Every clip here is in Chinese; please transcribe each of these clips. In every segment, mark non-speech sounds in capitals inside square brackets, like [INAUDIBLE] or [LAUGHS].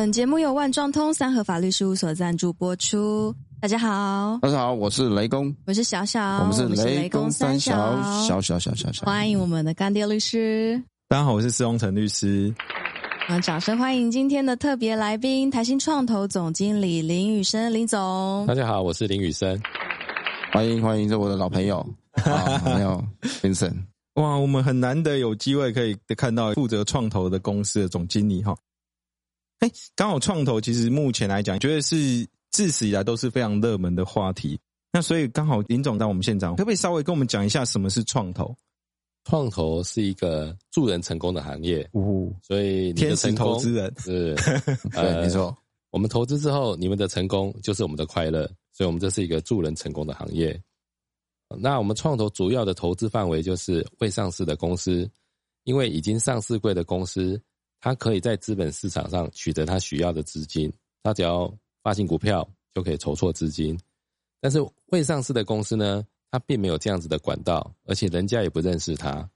本节目由万庄通三和法律事务所赞助播出。大家好，大家好，我是雷公，我是小小，我们是雷公三小，小小小小小。欢迎我们的干爹律师。大家好，我是施荣成律师。我们掌声欢迎今天的特别来宾，台新创投总经理林宇生林总。大家好，我是林宇生。欢迎欢迎，这我的老朋友，[LAUGHS] 朋友 Vincent。哇，我们很难得有机会可以看到负责创投的公司的总经理哈。哎，刚好创投其实目前来讲，觉得是自始以来都是非常热门的话题。那所以刚好林总在我们现场，可不可以稍微跟我们讲一下什么是创投？创投是一个助人成功的行业，哦，所以天使投资人是，[LAUGHS] 对，没错。我们投资之后，你们的成功就是我们的快乐，所以我们这是一个助人成功的行业。那我们创投主要的投资范围就是未上市的公司，因为已经上市贵的公司。他可以在资本市场上取得他需要的资金，他只要发行股票就可以筹措资金。但是未上市的公司呢，他并没有这样子的管道，而且人家也不认识他，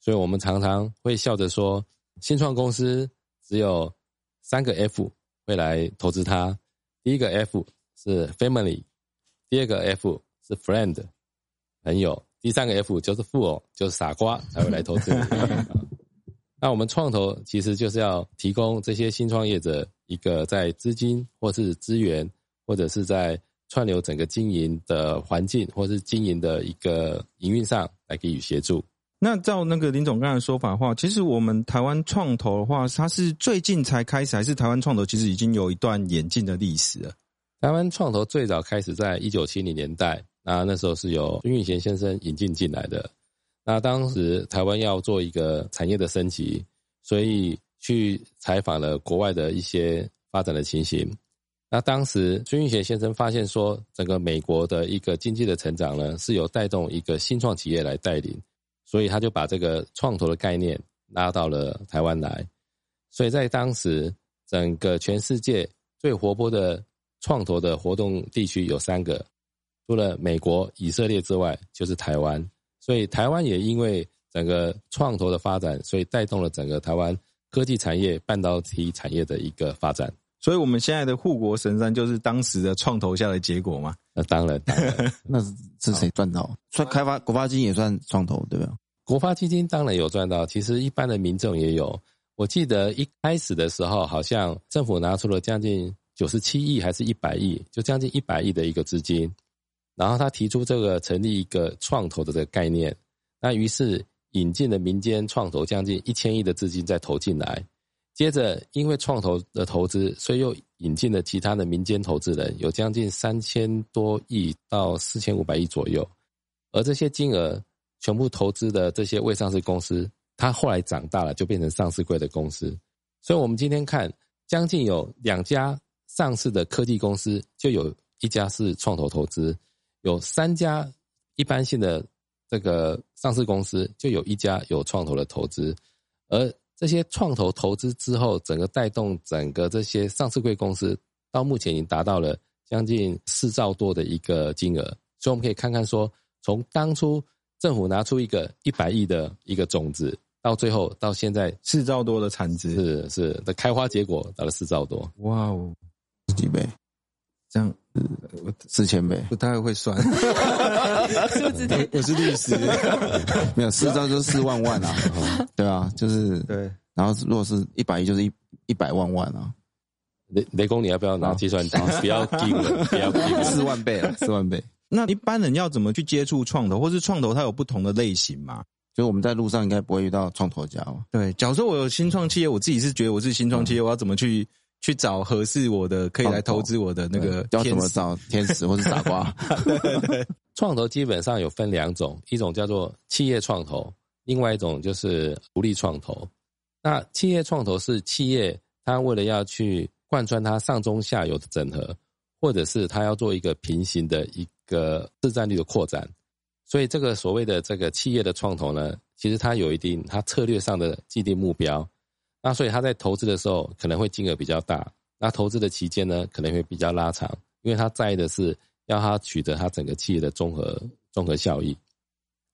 所以我们常常会笑着说，新创公司只有三个 F 会来投资他。第一个 F 是 Family，第二个 F 是 Friend，朋友，第三个 F 就是富哦，就是傻瓜才会来投资。[LAUGHS] 那我们创投其实就是要提供这些新创业者一个在资金或是资源，或者是在串流整个经营的环境，或是经营的一个营运上来给予协助。那照那个林总刚才说法的话，其实我们台湾创投的话，它是最近才开始，还是台湾创投其实已经有一段演进的历史了？台湾创投最早开始在一九七零年代，那那时候是由孙运贤先生引进进来的。那当时台湾要做一个产业的升级，所以去采访了国外的一些发展的情形。那当时孙运贤先生发现说，整个美国的一个经济的成长呢，是由带动一个新创企业来带领，所以他就把这个创投的概念拉到了台湾来。所以在当时，整个全世界最活泼的创投的活动地区有三个，除了美国、以色列之外，就是台湾。所以台湾也因为整个创投的发展，所以带动了整个台湾科技产业、半导体产业的一个发展。所以我们现在的护国神山就是当时的创投下的结果嘛？那当然，[LAUGHS] 那是谁赚到？算开发国发基金也算创投对吧？国发基金当然有赚到，其实一般的民众也有。我记得一开始的时候，好像政府拿出了将近九十七亿还是一百亿，就将近一百亿的一个资金。然后他提出这个成立一个创投的这个概念，那于是引进了民间创投将近一千亿的资金再投进来，接着因为创投的投资，所以又引进了其他的民间投资人，有将近三千多亿到四千五百亿左右，而这些金额全部投资的这些未上市公司，它后来长大了就变成上市贵的公司，所以我们今天看将近有两家上市的科技公司，就有一家是创投投资。有三家一般性的这个上市公司，就有一家有创投的投资，而这些创投投资之后，整个带动整个这些上市贵公司，到目前已经达到了将近四兆多的一个金额。所以我们可以看看说，从当初政府拿出一个一百亿的一个种子，到最后到现在四兆多的产值，是是的开花结果到了四兆多，哇哦，几倍？这样，我四千倍，不太会算。[LAUGHS] 数字 [LAUGHS] 我是律师，[LAUGHS] 没有四兆就是四万万啊，对啊，就是对。然后如果是一百亿，就是一一百万万啊。雷雷公，你要不要拿计算机？不要记了，不要记四万倍了，四万倍。那一般人要怎么去接触创投，或是创投它有不同的类型吗？就我们在路上应该不会遇到创投家嘛？对，假如说我有新创企业，我自己是觉得我是新创企业，我要怎么去？去找合适我的，可以来投资我的那个。叫什么找天使或是傻瓜？[LAUGHS] 创投基本上有分两种，一种叫做企业创投，另外一种就是独立创投。那企业创投是企业，它为了要去贯穿它上中下游的整合，或者是它要做一个平行的一个市占率的扩展，所以这个所谓的这个企业的创投呢，其实它有一定它策略上的既定目标。那所以他在投资的时候可能会金额比较大，那投资的期间呢可能会比较拉长，因为他在意的是要他取得他整个企业的综合综合效益。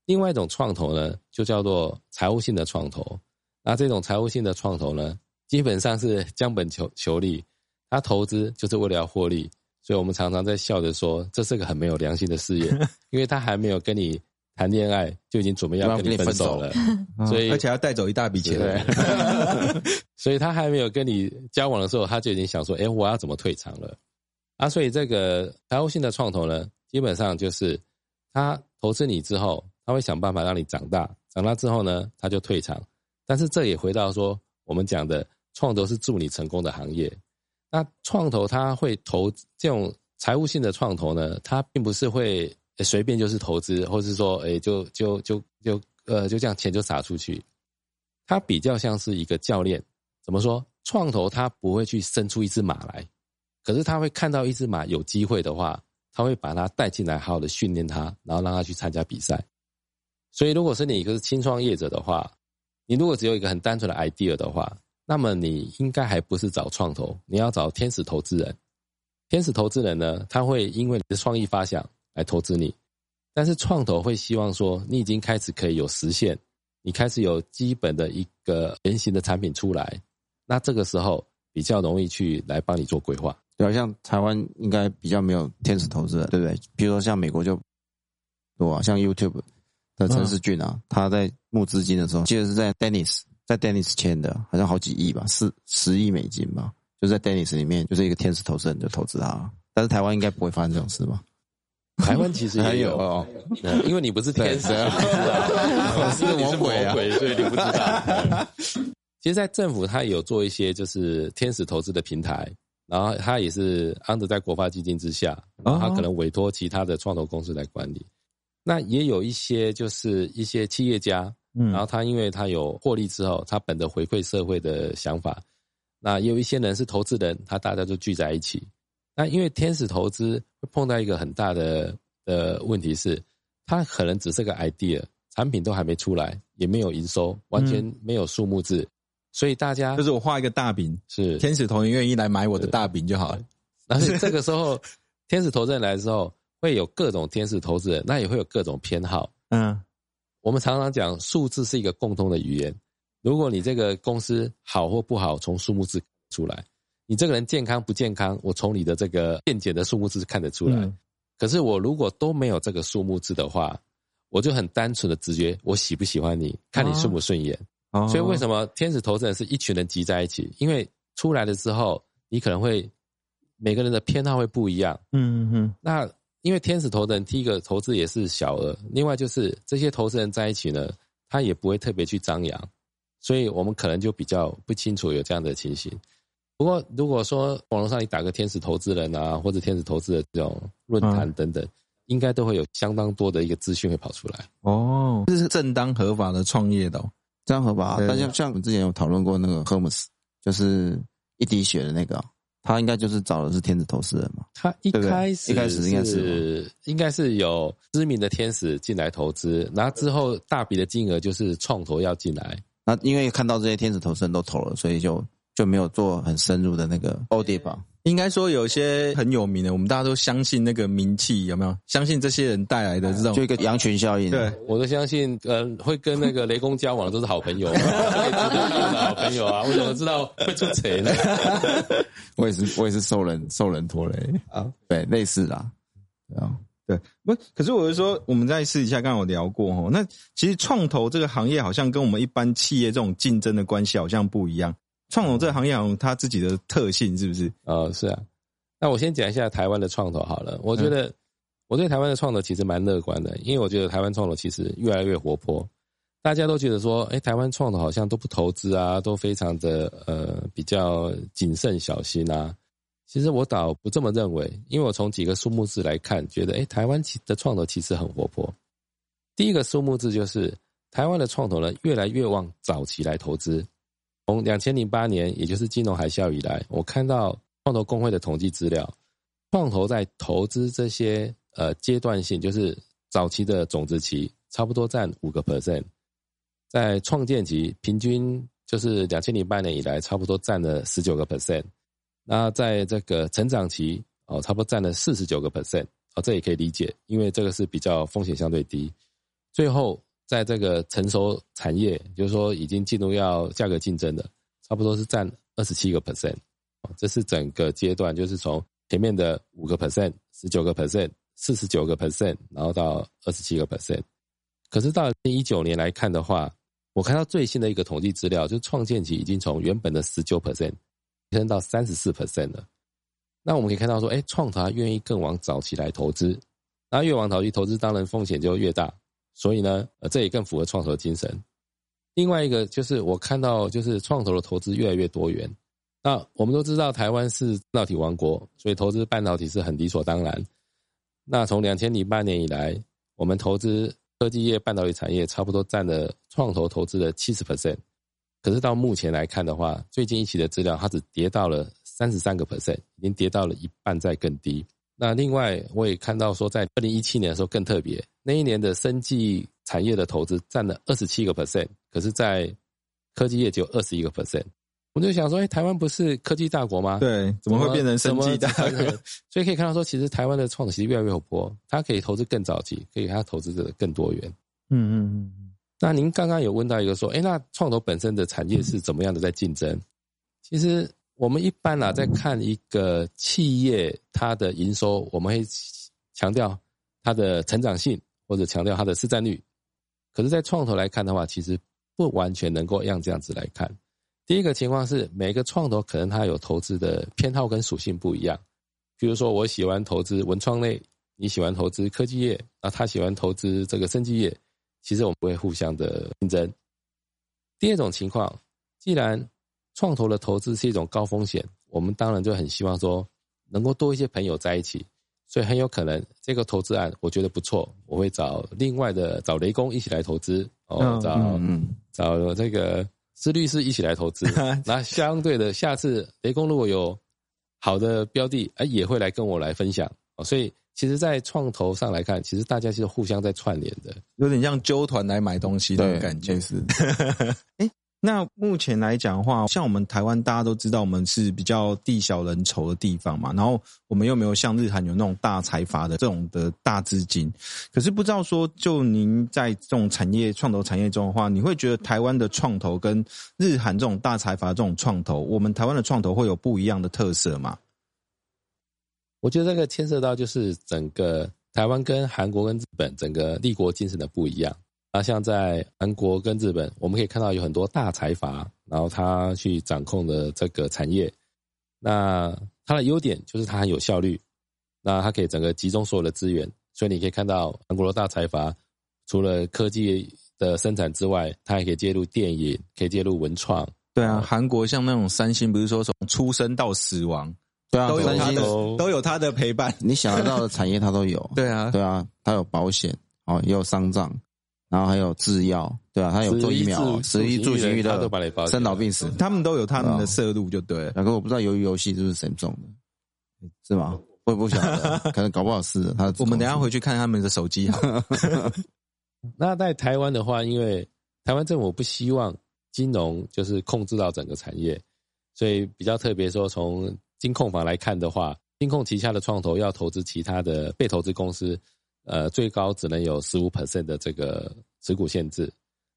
另外一种创投呢，就叫做财务性的创投。那这种财务性的创投呢，基本上是将本求求利，他投资就是为了要获利，所以我们常常在笑着说，这是个很没有良心的事业，[LAUGHS] 因为他还没有跟你谈恋爱，就已经准备要跟你分手了，[LAUGHS] 所以而且要带走一大笔钱。[LAUGHS] 所以他还没有跟你交往的时候，他就已经想说，哎，我要怎么退场了？啊，所以这个财务性的创投呢，基本上就是他投资你之后，他会想办法让你长大，长大之后呢，他就退场。但是这也回到说，我们讲的创投是助你成功的行业。那创投他会投这种财务性的创投呢，他并不是会随便就是投资，或是说，哎，就就就就呃，就这样钱就撒出去。他比较像是一个教练，怎么说？创投他不会去生出一只马来。可是他会看到一只马有机会的话，他会把它带进来，好好的训练它，然后让它去参加比赛。所以，如果是你一个是轻创业者的话，你如果只有一个很单纯的 idea 的话，那么你应该还不是找创投，你要找天使投资人。天使投资人呢，他会因为你的创意发想来投资你，但是创投会希望说，你已经开始可以有实现，你开始有基本的一个原型的产品出来，那这个时候比较容易去来帮你做规划。对啊，像台湾应该比较没有天使投资人，对不对？比如说像美国就，多啊，像 YouTube 的陈世俊啊，他在募资金的时候，记得是在 Dennis 在 Dennis 签的，好像好几亿吧，四十亿美金吧，就在 Dennis 里面，就是一个天使投资人就投资他。但是台湾应该不会发生这种事吧？[LAUGHS] 台湾其实也有哦，因为你不是天使，我 [LAUGHS] 是魔鬼啊，所以你不知道。[LAUGHS] 其实，在政府它有做一些就是天使投资的平台。然后它也是安德在国发基金之下，然后他可能委托其他的创投公司来管理。那也有一些就是一些企业家，然后他因为他有获利之后，他本着回馈社会的想法，那也有一些人是投资人，他大家就聚在一起。那因为天使投资会碰到一个很大的的问题是，它可能只是个 idea，产品都还没出来，也没有营收，完全没有数目字。所以大家就是我画一个大饼，是天使投人愿意来买我的大饼就好了。但是这个时候，天使投资人来的时候，会有各种天使投资人，那也会有各种偏好。嗯，我们常常讲数字是一个共通的语言。如果你这个公司好或不好，从数目字出来；你这个人健康不健康，我从你的这个便捷的数目字看得出来。可是我如果都没有这个数目字的话，我就很单纯的直觉，我喜不喜欢你，看你顺不顺眼。所以为什么天使投资人是一群人集在一起？因为出来了之后，你可能会每个人的偏好会不一样。嗯嗯。那因为天使投资人第一个投资也是小额，另外就是这些投资人在一起呢，他也不会特别去张扬，所以我们可能就比较不清楚有这样的情形。不过如果说网络上你打个天使投资人啊，或者天使投资的这种论坛等等，应该都会有相当多的一个资讯会跑出来。哦，这是正当合法的创业的。这样合法，但像像我们之前有讨论过那个 Hermes，就是一滴血的那个，他应该就是找的是天使投资人嘛？他一开始一开始应该是应该是有知名的天使进来投资，然后之后大笔的金额就是创投要进来，那因为看到这些天使投资人都投了，所以就就没有做很深入的那个 audit 吧。应该说有些很有名的，我们大家都相信那个名气有没有？相信这些人带来的这种，就一个羊群效应。对，我都相信，呃，会跟那个雷公交往都是好朋友，[LAUGHS] 好朋友啊！我怎么知道会出贼呢？[LAUGHS] 我也是，我也是受人受人拖累啊。对，类似啦，啊，对。不，可是我是说，我们在私底下刚刚有聊过哦。那其实创投这个行业好像跟我们一般企业这种竞争的关系好像不一样。创投这个行业有它自己的特性，是不是？呃，是啊。那我先讲一下台湾的创投好了。我觉得我对台湾的创投其实蛮乐观的，因为我觉得台湾创投其实越来越活泼。大家都觉得说，哎，台湾创投好像都不投资啊，都非常的呃比较谨慎小心啊。其实我倒不这么认为，因为我从几个数目字来看，觉得哎，台湾其的创投其实很活泼。第一个数目字就是台湾的创投呢，越来越往早期来投资。从两千零八年，也就是金融海啸以来，我看到创投工会的统计资料，创投在投资这些呃阶段性，就是早期的种子期，差不多占五个 percent，在创建期平均就是两千零八年以来，差不多占了十九个 percent，那在这个成长期哦，差不多占了四十九个 percent，哦，这也可以理解，因为这个是比较风险相对低，最后。在这个成熟产业，就是说已经进入要价格竞争的，差不多是占二十七个 percent。这是整个阶段，就是从前面的五个 percent、十九个 percent、四十九个 percent，然后到二十七个 percent。可是到二零一九年来看的话，我看到最新的一个统计资料，就创建期已经从原本的十九 percent 提升到三十四 percent 了。那我们可以看到说，哎，创投愿意更往早期来投资，那越往早期投资，当然风险就越大。所以呢，呃，这也更符合创投精神。另外一个就是我看到，就是创投的投资越来越多元。那我们都知道，台湾是半导体王国，所以投资半导体是很理所当然。那从两千零八年以来，我们投资科技业、半导体产业，差不多占了创投投资的七十 percent。可是到目前来看的话，最近一期的资料，它只跌到了三十三个 percent，已经跌到了一半再更低。那另外，我也看到说，在二零一七年的时候更特别，那一年的生技产业的投资占了二十七个 percent，可是，在科技业只有二十一个 percent。我就想说，哎，台湾不是科技大国吗？对，怎么会变成生技大国？[LAUGHS] 所以可以看到说，其实台湾的创新越来越活泼，它可以投资更早期，可以它投资的更多元。嗯嗯嗯。那您刚刚有问到一个说，哎，那创投本身的产业是怎么样的在竞争？其实。我们一般啊，在看一个企业它的营收，我们会强调它的成长性，或者强调它的市占率。可是，在创投来看的话，其实不完全能够让这样子来看。第一个情况是，每个创投可能它有投资的偏好跟属性不一样。比如说，我喜欢投资文创类，你喜欢投资科技业，那他喜欢投资这个生技业，其实我们不会互相的竞争。第二种情况，既然创投的投资是一种高风险，我们当然就很希望说能够多一些朋友在一起，所以很有可能这个投资案我觉得不错，我会找另外的找雷公一起来投资哦，找嗯找这个施律师一起来投资。[LAUGHS] 那相对的，下次雷公如果有好的标的，哎，也会来跟我来分享哦。所以其实，在创投上来看，其实大家是互相在串联的，有点像纠团来买东西的感觉。是，哎。[LAUGHS] 那目前来讲的话，像我们台湾，大家都知道我们是比较地小人稠的地方嘛，然后我们又没有像日韩有那种大财阀的这种的大资金。可是不知道说，就您在这种产业创投产业中的话，你会觉得台湾的创投跟日韩这种大财阀这种创投，我们台湾的创投会有不一样的特色吗？我觉得这个牵涉到就是整个台湾跟韩国跟日本整个立国精神的不一样。那像在韩国跟日本，我们可以看到有很多大财阀，然后他去掌控的这个产业。那它的优点就是它很有效率，那它可以整个集中所有的资源。所以你可以看到韩国的大财阀，除了科技的生产之外，它还可以介入电影，可以介入文创。对啊，韩国像那种三星，不是说从出生到死亡，对啊，都有它的都有它的陪伴，你想得到的产业它都有。[LAUGHS] 对啊，对啊，它有保险哦，也有商账。然后还有制药，对啊，他有做疫苗，十一住行娱乐，生老病死，他们都有他们的摄入，就对。可我不知道鱿鱼游戏是不是神中的，是吗？我也不晓得，[LAUGHS] 可能搞不好是。他我们等下回去看他们的手机哈。[LAUGHS] 那在台湾的话，因为台湾政府不希望金融就是控制到整个产业，所以比较特别说，从金控法来看的话，金控旗下的创投要投资其他的被投资公司。呃，最高只能有十五 percent 的这个持股限制。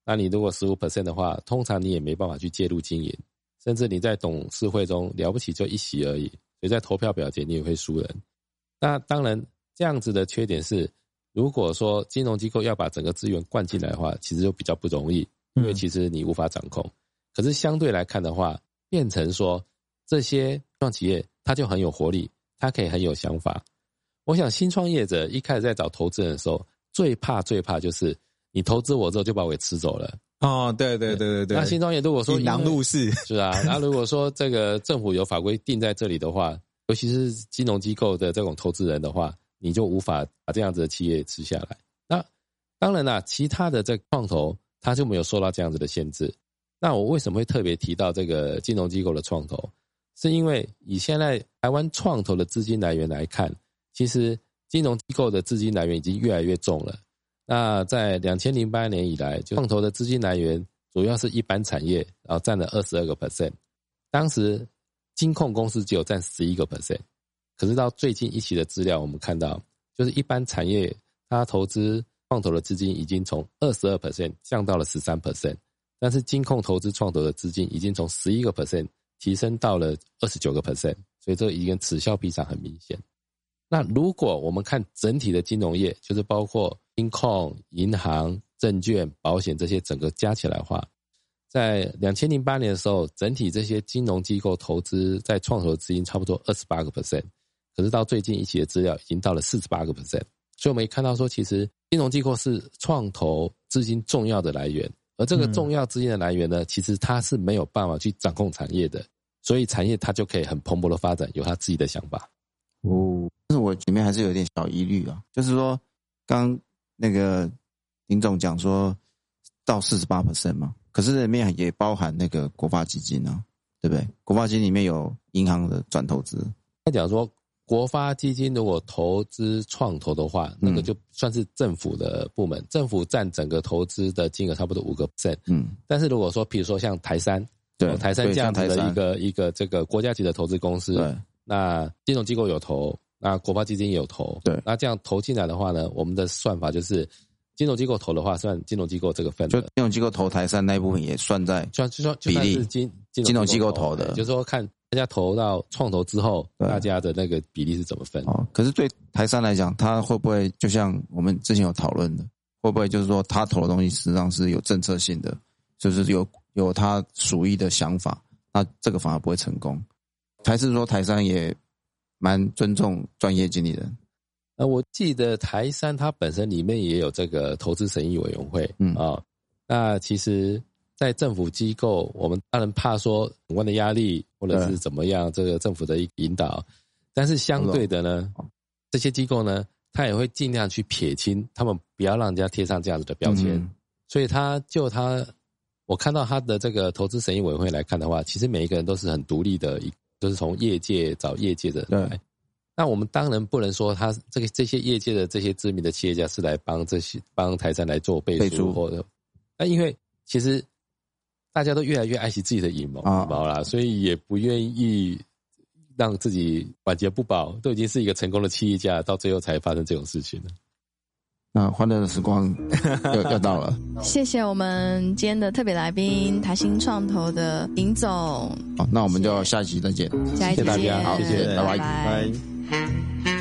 那你如果十五 percent 的话，通常你也没办法去介入经营，甚至你在董事会中了不起就一席而已，所以在投票表决你也会输人。那当然，这样子的缺点是，如果说金融机构要把整个资源灌进来的话，其实就比较不容易，因为其实你无法掌控。可是相对来看的话，变成说这些创企业，它就很有活力，它可以很有想法。我想新创业者一开始在找投资人的时候，最怕最怕就是你投资我之后就把我给吃走了。哦，对对对对对。那新创业如果说狼入室，[LAUGHS] 是啊。那如果说这个政府有法规定在这里的话，尤其是金融机构的这种投资人的话，你就无法把这样子的企业吃下来。那当然啦，其他的这创投他就没有受到这样子的限制。那我为什么会特别提到这个金融机构的创投？是因为以现在台湾创投的资金来源来看。其实金融机构的资金来源已经越来越重了。那在两千零八年以来，创投的资金来源主要是一般产业，然后占了二十二个 percent。当时金控公司只有占十一个 percent。可是到最近一期的资料，我们看到，就是一般产业它投资创投的资金已经从二十二 percent 降到了十三 percent，但是金控投资创投的资金已经从十一个 percent 提升到了二十九个 percent，所以这已经此消彼长很明显。那如果我们看整体的金融业，就是包括金控、银行、证券、保险这些整个加起来的话，在两千零八年的时候，整体这些金融机构投资在创投资金差不多二十八个 percent，可是到最近一期的资料已经到了四十八个 percent，所以我们也看到说，其实金融机构是创投资金重要的来源，而这个重要资金的来源呢，其实它是没有办法去掌控产业的，所以产业它就可以很蓬勃的发展，有它自己的想法。哦，但是我里面还是有点小疑虑啊，就是说，刚那个林总讲说到四十八 percent 嘛，可是里面也包含那个国发基金啊，对不对？国发基金里面有银行的转投资，他讲说，国发基金如果投资创投的话，那个就算是政府的部门，政府占整个投资的金额差不多五个 percent。嗯，但是如果说，比如说像台山，对，台山这样子的一个一个这个国家级的投资公司，对，那金融机构有投，那国发基金也有投，对那这样投进来的话呢，我们的算法就是金融机构投的话，算金融机构这个份就，金融机构投台山那一部分也算在算就说比例是金金融机构投的就是说看大家投到创投之后，大家的那个比例是怎么分？哦。可是对台山来讲，它会不会就像我们之前有讨论的，会不会就是说他投的东西实际上是有政策性的，就是有有他属意的想法，那这个反而不会成功。还是说台山也蛮尊重专业经理人？呃，我记得台山它本身里面也有这个投资审议委员会，嗯。啊、那其实，在政府机构，我们当然怕说宏观的压力或者是怎么样，这个政府的一引导，但是相对的呢，这些机构呢，他也会尽量去撇清，他们不要让人家贴上这样子的标签，嗯。所以他就他，我看到他的这个投资审议委员会来看的话，其实每一个人都是很独立的，一就是从业界找业界的人来对。那我们当然不能说他这个这些业界的这些知名的企业家是来帮这些帮台山来做背背书书或者，那因为其实大家都越来越爱惜自己的羽毛啊羽毛啦，所以也不愿意让自己晚节不保，都已经是一个成功的企业家，到最后才发生这种事情了。那欢乐的时光要要到了，[LAUGHS] 谢谢我们今天的特别来宾，台新创投的林总，好，那我们就下一期再见。下一期谢谢大家见好谢谢拜拜拜拜。